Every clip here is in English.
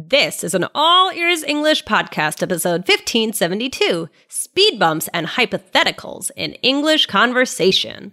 This is an All Ears English podcast, episode 1572 Speed Bumps and Hypotheticals in English Conversation.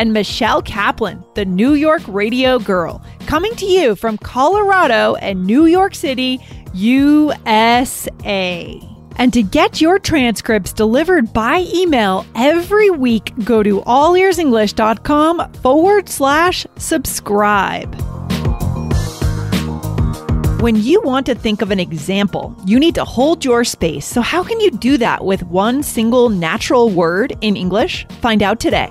and Michelle Kaplan, the New York radio girl, coming to you from Colorado and New York City USA. And to get your transcripts delivered by email every week, go to allearsenglish.com forward slash subscribe. When you want to think of an example, you need to hold your space. So, how can you do that with one single natural word in English? Find out today.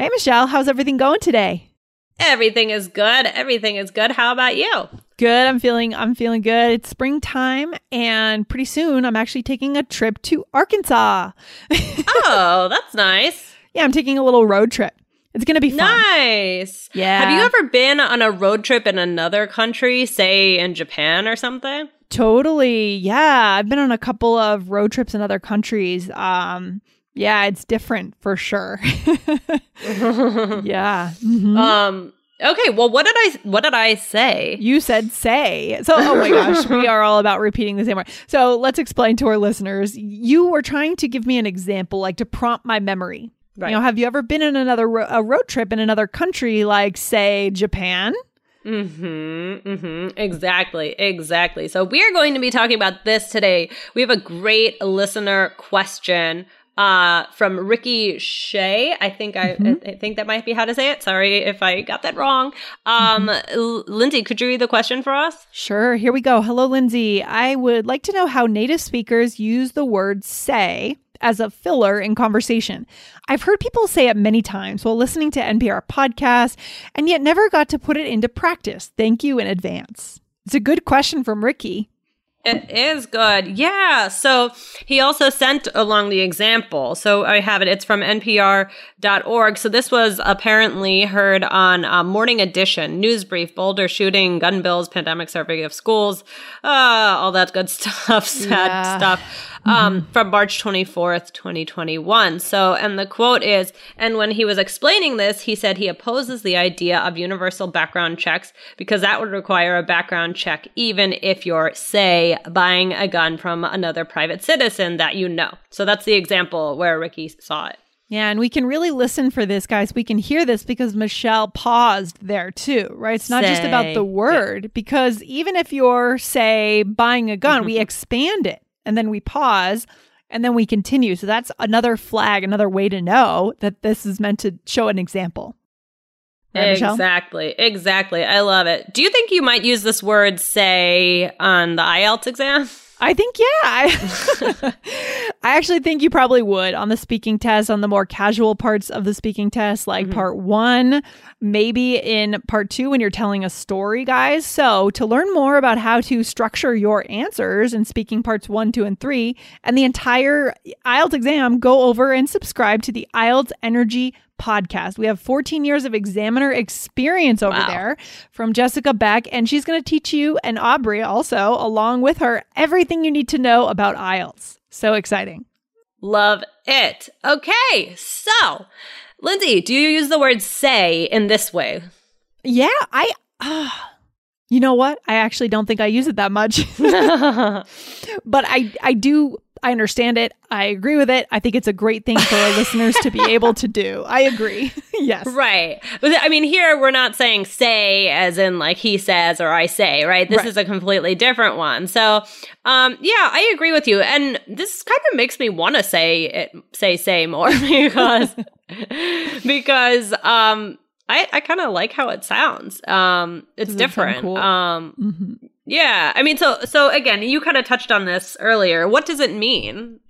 Hey, Michelle, how's everything going today? Everything is good. Everything is good. How about you? Good. I'm feeling I'm feeling good. It's springtime and pretty soon I'm actually taking a trip to Arkansas. oh, that's nice. Yeah, I'm taking a little road trip. It's going to be fun. Nice. Yeah. Have you ever been on a road trip in another country, say in Japan or something? Totally. Yeah, I've been on a couple of road trips in other countries. Um yeah, it's different for sure. yeah. Mhm. Um okay, well what did I what did I say? You said say. So, oh my gosh, we are all about repeating the same word. So, let's explain to our listeners. You were trying to give me an example, like to prompt my memory. Right. You know, have you ever been in another ro- a road trip in another country, like say Japan? Mm-hmm. Mm-hmm. Exactly. Exactly. So we are going to be talking about this today. We have a great listener question uh, from Ricky Shea. I think I, I think that might be how to say it. Sorry if I got that wrong. Um, L- Lindsay, could you read the question for us? Sure. Here we go. Hello, Lindsay. I would like to know how native speakers use the word say as a filler in conversation. I've heard people say it many times while listening to NPR podcasts and yet never got to put it into practice. Thank you in advance. It's a good question from Ricky. It is good. Yeah. So he also sent along the example. So I have it. It's from npr.org. So this was apparently heard on uh, Morning Edition, News Brief, Boulder shooting, gun bills, pandemic survey of schools, uh, all that good stuff, sad Yeah. stuff. Um, from March 24th, 2021. So, and the quote is, and when he was explaining this, he said he opposes the idea of universal background checks because that would require a background check even if you're, say, buying a gun from another private citizen that you know. So that's the example where Ricky saw it. Yeah, and we can really listen for this, guys. We can hear this because Michelle paused there too, right? It's not just about the word, because even if you're, say, buying a gun, we expand it and then we pause and then we continue. So that's another flag, another way to know that this is meant to show an example. Right, Michelle? exactly. Exactly. I love it. Do you think you might use this word, say, on the IELTS exam? I think, yeah. I, I actually think you probably would on the speaking test, on the more casual parts of the speaking test, like mm-hmm. part one, maybe in part two when you're telling a story, guys. So, to learn more about how to structure your answers in speaking parts one, two, and three, and the entire IELTS exam, go over and subscribe to the IELTS Energy podcast. We have 14 years of examiner experience over Wow. there from Jessica Beck, and she's going to teach you and Aubrey also, along with her, everything you need to know about IELTS. So exciting. Love it. Okay. So, Lindsay, do you use the word say in this way? Yeah, I. Uh, You know what? I actually don't think I use it that much. but I I do I understand it. I agree with it. I think it's a great thing for our listeners to be able to do. I agree. yes. Right. But I mean, here we're not saying say as in like he says or I say, right? This Right. is a completely different one. So, um, yeah, I agree with you. And this kind of makes me want to say it, say, say more because, because, um, I, I kind of like how it sounds. Um, it's Does it different. cool? Um, hmm yeah. I mean, so, so again, you kind of touched on this earlier. What does it mean?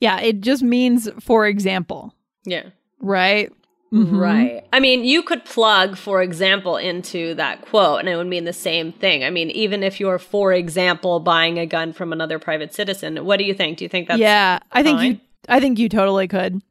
Yeah, it just means for example, Yeah. right? Mhm. Right. I mean, you could plug, for example, into that quote, and it would mean the same thing. I mean, even if you're, for example, buying a gun from another private citizen, what do you think? Do you think that's yeah, I think you? I think you totally could.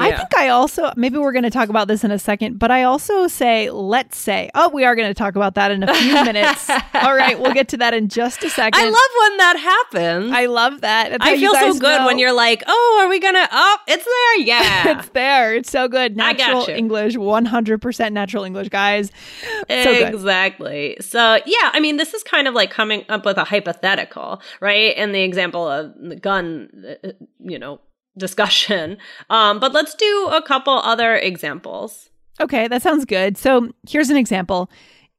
I think I also maybe we're going to talk about this in a second, but I also say let's say. Oh, we are going to talk about that in a few minutes. All right, we'll get to that in just a second. I love when that happens. I love that. That's I feel so good know. when you're like, oh, are we gonna? Oh, it's there. Yeah. it's there. It's so good. Natural. English, 100% natural English, guys. So good. exactly. So yeah, I mean, this is kind of like coming up with a hypothetical, right? In the example of the gun, uh, you know, discussion. Um, but let's do a couple other examples. Okay, that sounds good. So here's an example.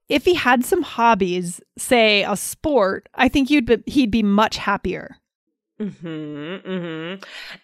If he had some hobbies, say a sport, I think you'd be, he'd be much happier. hmm hmm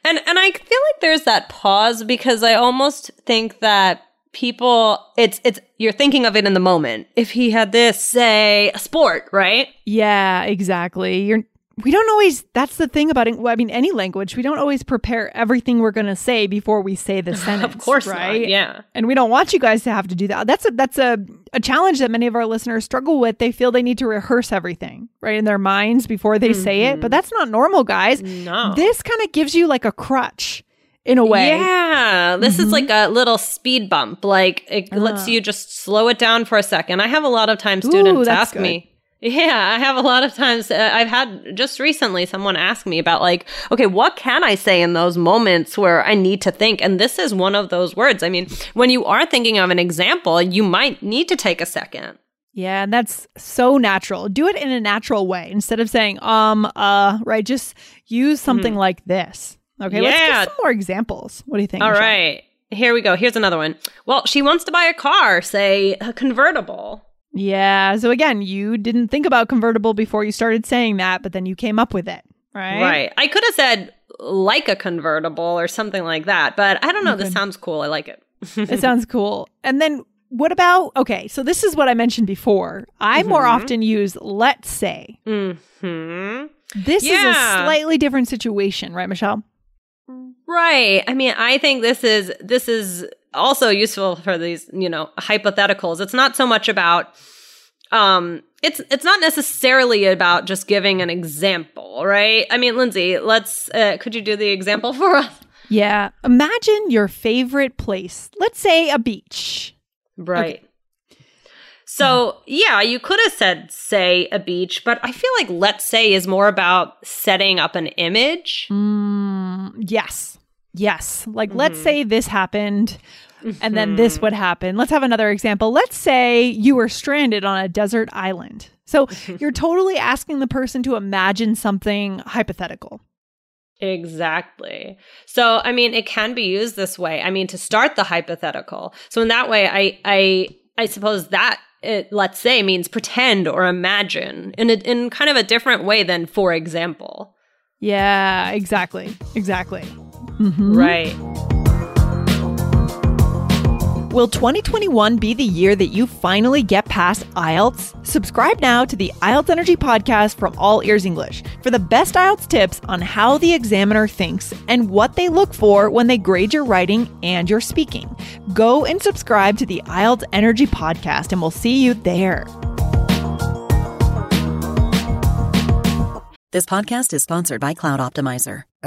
And and I feel like there's that pause because I almost think that people it's it's you're thinking of it in the moment. If he had this, say, a sport, right? Yeah, exactly. You're we don't always that's the thing about it. I mean any language, we don't always prepare everything we're going to say before we say the sentence. of course, right? not. Yeah. And we don't want you guys to have to do that. That's a that's a, a challenge that many of our listeners struggle with. They feel they need to rehearse everything, right, in their minds before they say it. But that's not normal, guys. No. This kind of gives you like a crutch in a way. Yeah, this Mm-hmm. is like a little speed bump. Like it lets Ah. you just slow it down for a second. I have a lot of times students that's ask good. me. Yeah, I have a lot of times. Uh, I've had just recently someone ask me about like, okay, what can I say in those moments where I need to think? And this is one of those words. I mean, when you are thinking of an example, you might need to take a second. Yeah, and that's so natural. Do it in a natural way instead of saying um uh right. Just use something like this. Okay, let's Mm-hmm. Yeah. some more examples. What do you think? All Michelle? right, here we go. Here's another one. Well, she wants to buy a car, say a convertible. Yeah. So again, you didn't think about convertible before you started saying that, but then you came up with it, right? Right. I could have said like a convertible or something like that, but I don't know. This sounds cool. I like it. It sounds cool. And then what about okay, so this is what I mentioned before. I more Mm-hmm. often use let's say. hmm This is a slightly different situation, right, Michelle? Right. I mean, I think this is this is also useful for these, you know, hypotheticals. It's not so much about um it's it's not necessarily about just giving an example, right? I mean, Lindsay, let's uh, could you do the example for us? Yeah. Imagine your favorite place. Let's say a beach. Right. So, yeah, you could have said, say, a beach, but I feel like let's say is more about setting up an image. Mm, yes. Yes. Like, Mm-hmm. let's say this happened and then this would happen. Let's have another example. Let's say you were stranded on a desert island. So you're totally asking the person to imagine something hypothetical. Exactly. So, I mean, it can be used this way. I mean, to start the hypothetical. So, in that way, I, I, I suppose that it, let's say, means pretend or imagine in a, in kind of a different way than for example. Yeah, exactly. Exactly. Mhm. Right. Will 2021 be the year that you finally get past IELTS? Subscribe now to the IELTS Energy podcast from All Ears English for the best IELTS tips on how the examiner thinks and what they look for when they grade your writing and your speaking. Go and subscribe to the IELTS Energy podcast, and we'll see you there. This podcast is sponsored by Cloud Optimizer.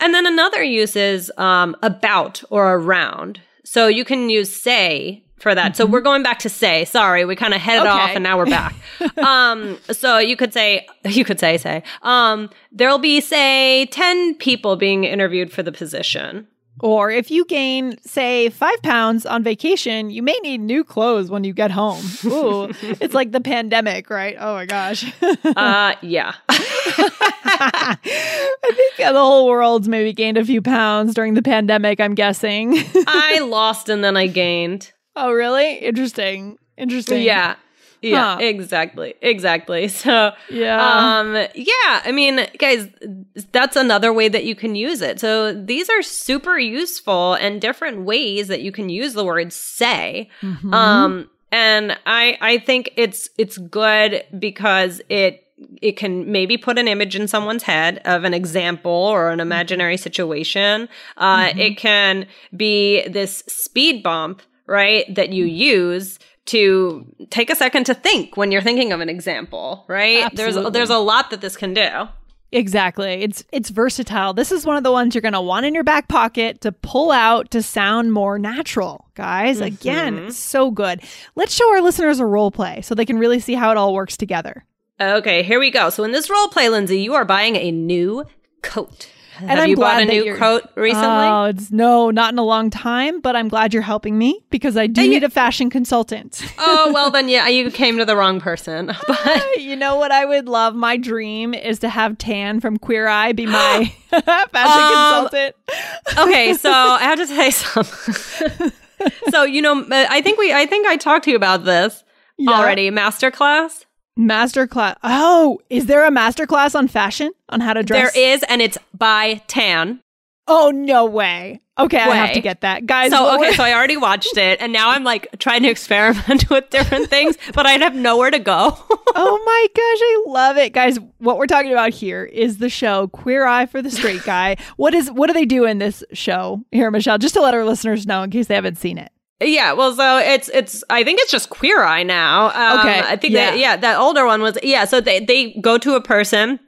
And then another use is um, about or around. So you can use say for that. So we're going back to say. Sorry, we kind of headed Okay. off and now we're back. um, so you could say, you could say, say, um, there'll be say ten people being interviewed for the position. Or if you gain, say, five pounds on vacation, you may need new clothes when you get home. Ooh, it's like the pandemic, right? Oh my gosh. Uh, yeah. I think the whole world's maybe gained a few pounds during the pandemic, I'm guessing. I lost and then I gained. oh, really? Interesting. Interesting. Yeah. Yeah, Huh. exactly. Exactly. So, Yeah. um, yeah, I mean, guys, that's another way that you can use it. So these are super useful and different ways that you can use the word say. Mhm. Um, and I, I think it's, it's good because it, it can maybe put an image in someone's head of an example or an imaginary situation. Uh, it can be this speed bump, right? That you use to take a second to think when you're thinking of an example, right? There's Absolutely. there's a lot that this can do. Exactly. It's it's versatile. This is one of the ones you're going to want in your back pocket to pull out to sound more natural. Guys, mm-hmm. again, so good. Let's show our listeners a role play so they can really see how it all works together. Okay, here we go. So in this role play, Lindsay, you are buying a new coat. And Have I'm you bought glad a that new you're- coat recently? Oh, it's no, not in a long time, but I'm glad you're helping me because I do you- need a fashion consultant. oh well, then yeah, you came to the wrong person. But you know what I would love? My dream is to have Tan from Queer Eye be my fashion Um, consultant. okay, so I have to say something. so you know, uh, I think we, I think I talked to you about this Yeah. already. Masterclass. Master class. Oh, is there a master class on fashion on how to dress? There is, and it's by Tan. Oh no way. Okay, I have to get that, guys. So okay, so I already watched it, and now I'm like trying to experiment with different things, but I'd have nowhere to go. oh my gosh, I love it, guys. What we're talking about here is the show Queer Eye for the Straight Guy. what is what do they do in this show here, Michelle? Just to let our listeners know in case they haven't seen it. Yeah, well, so it's it's. I think it's just Queer Eye now. Um, Okay, I think yeah. that yeah, that older one was yeah. So they they go to a person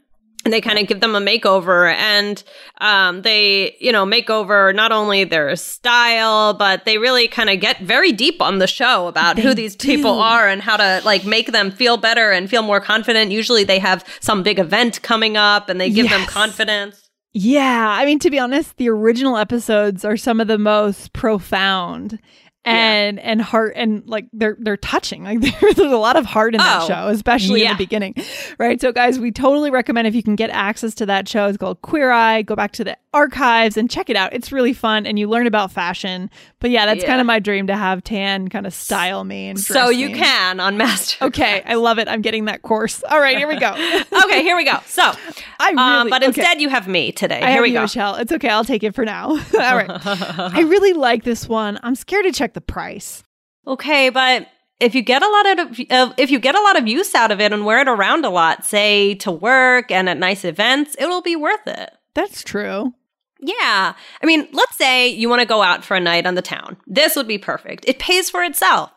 and they kind of give them a makeover, and um, they you know make over not only their style, but they really kind of get very deep on the show about who these people are and how to like make them feel better and feel more confident. Usually, they have some big event coming up, and they give them confidence. Yeah, I mean to be honest, the original episodes are some of the most profound and and heart and like they're they're touching. Like there's a lot of heart in that Oh, show, especially in the beginning. Right? So guys, we totally recommend if you can get access to that show. It's called Queer Eye. Go back to the archives and check it out. It's really fun and you learn about fashion. But yeah, that's Yeah. kind of my dream to have Tan kind of style me and So you me. can on Master. Okay, I love it. I'm getting that course. All right, here we go. okay, here we go. So, I um, but okay. instead you have me today. I here we you, go. Michelle. It's okay. I'll take it for now. All right. I really like this one. I'm scared to check the price. Okay, but if you get a lot of uh, if you get a lot of use out of it and wear it around a lot, say to work and at nice events, it'll be worth it. That's true. Yeah. I mean, let's say you want to go out for a night on the town. This would be perfect. It pays for itself.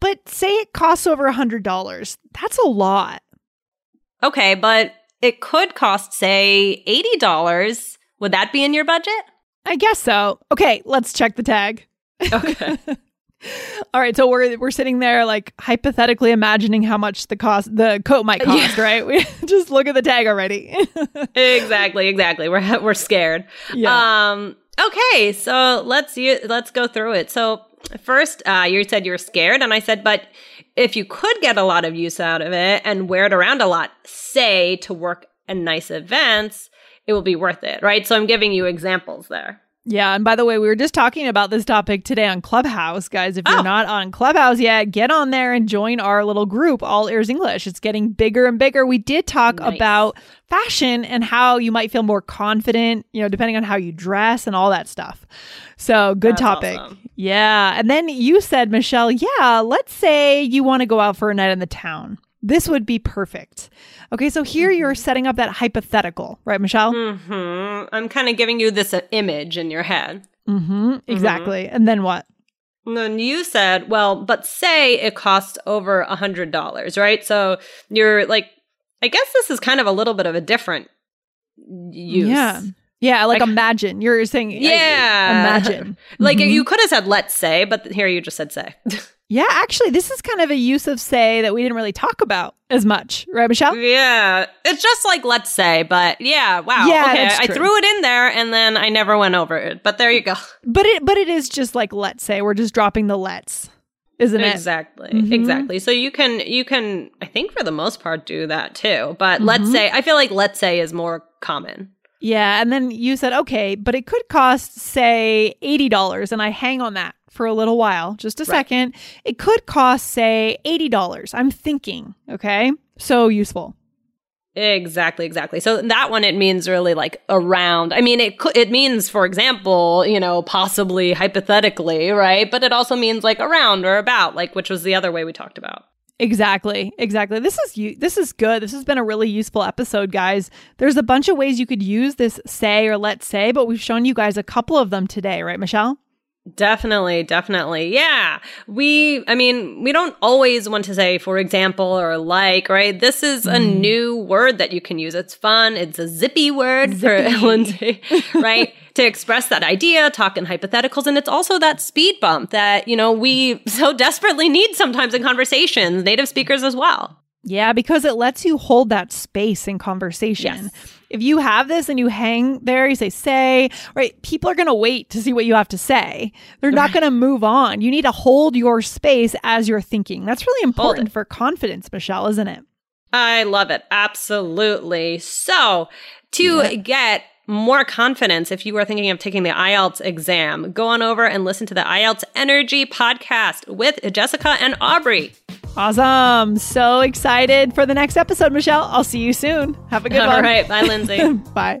But say it costs over a hundred dollars. That's a lot. Okay, but it could cost say $80. Would that be in your budget? I guess so. Okay, let's check the tag. Okay. All right, so we're we're sitting there like hypothetically imagining how much the cost the coat might cost, right? We just look at the tag already. exactly, exactly. We're we're scared. Yeah. Um. Okay, so let's u- let's go through it. So first, uh, you said you're scared, and I said, but if you could get a lot of use out of it and wear it around a lot, say to work at nice events, it will be worth it, right? So I'm giving you examples there. Yeah, and by the way, we were just talking about this topic today on Clubhouse, guys. If you're Oh. not on Clubhouse yet, get on there and join our little group, All Ears English. It's getting bigger and bigger. We did talk Nice. about fashion and how you might feel more confident, you know, depending on how you dress and all that stuff. So, good That's topic. awesome. Yeah. And then you said, Michelle, yeah, let's say you want to go out for a night in the town. This would be perfect. Okay, so here you're setting up that hypothetical, right, Michelle? hmm I'm kind of giving you this uh, image in your head. Mm-hmm. Exactly. And then what? And then you said, well, but say it costs over a hundred dollars, right? So you're like, I guess this is kind of a little bit of a different use. Yeah. Yeah, like Like- imagine. You're saying, Yeah. imagine. Like Mhm. you could have said, let's say, but here you just said say. Yeah, actually, this is kind of a use of say that we didn't really talk about as much, right, Michelle? yeah. It's just like let's say, but yeah, wow. Yeah, okay. I threw it in there and then I never went over it. But there you go. But it, but it is just like let's say we're just dropping the let's, isn't it? Exactly. Mhm. Exactly. So you can you can I think for the most part do that too. But let's Mhm. say I feel like let's say is more common. Yeah, and then you said okay, but it could cost say eighty dollars, and I hang on that for a little while, just a Right. second. It could cost say eighty dollars. I'm thinking, okay, so useful. Exactly, exactly. So that one it means really like around. I mean it could it means for example, you know, possibly hypothetically, right? But it also means like around or about, like which was the other way we talked about. Exactly. Exactly. This is you this is good. This has been a really useful episode, guys. There's a bunch of ways you could use this say or let's say, but we've shown you guys a couple of them today, right, Michelle? Definitely, definitely. Yeah. We, I mean, we don't always want to say, for example, or like, right? This is a mm-hmm. new word that you can use. It's fun. It's a zippy word Zippy. for Lindsay, right? To express that idea, talk in hypotheticals. And it's also that speed bump that, you know, we so desperately need sometimes in conversations, native speakers as well. Yeah, because it lets you hold that space in conversation. Yes. If you have this and you hang there, you say, say, right, people are going to wait to see what you have to say. They're not going to move on. You need to hold your space as you're thinking. That's really important for confidence, Michelle, isn't it? I love it. Absolutely. So, to get more confidence, if you are thinking of taking the IELTS exam, go on over and listen to the IELTS Energy podcast with Jessica and Aubrey. Awesome. So excited for the next episode, Michelle. I'll see you soon. Have a good All one. right. Bye, Lindsay. Bye.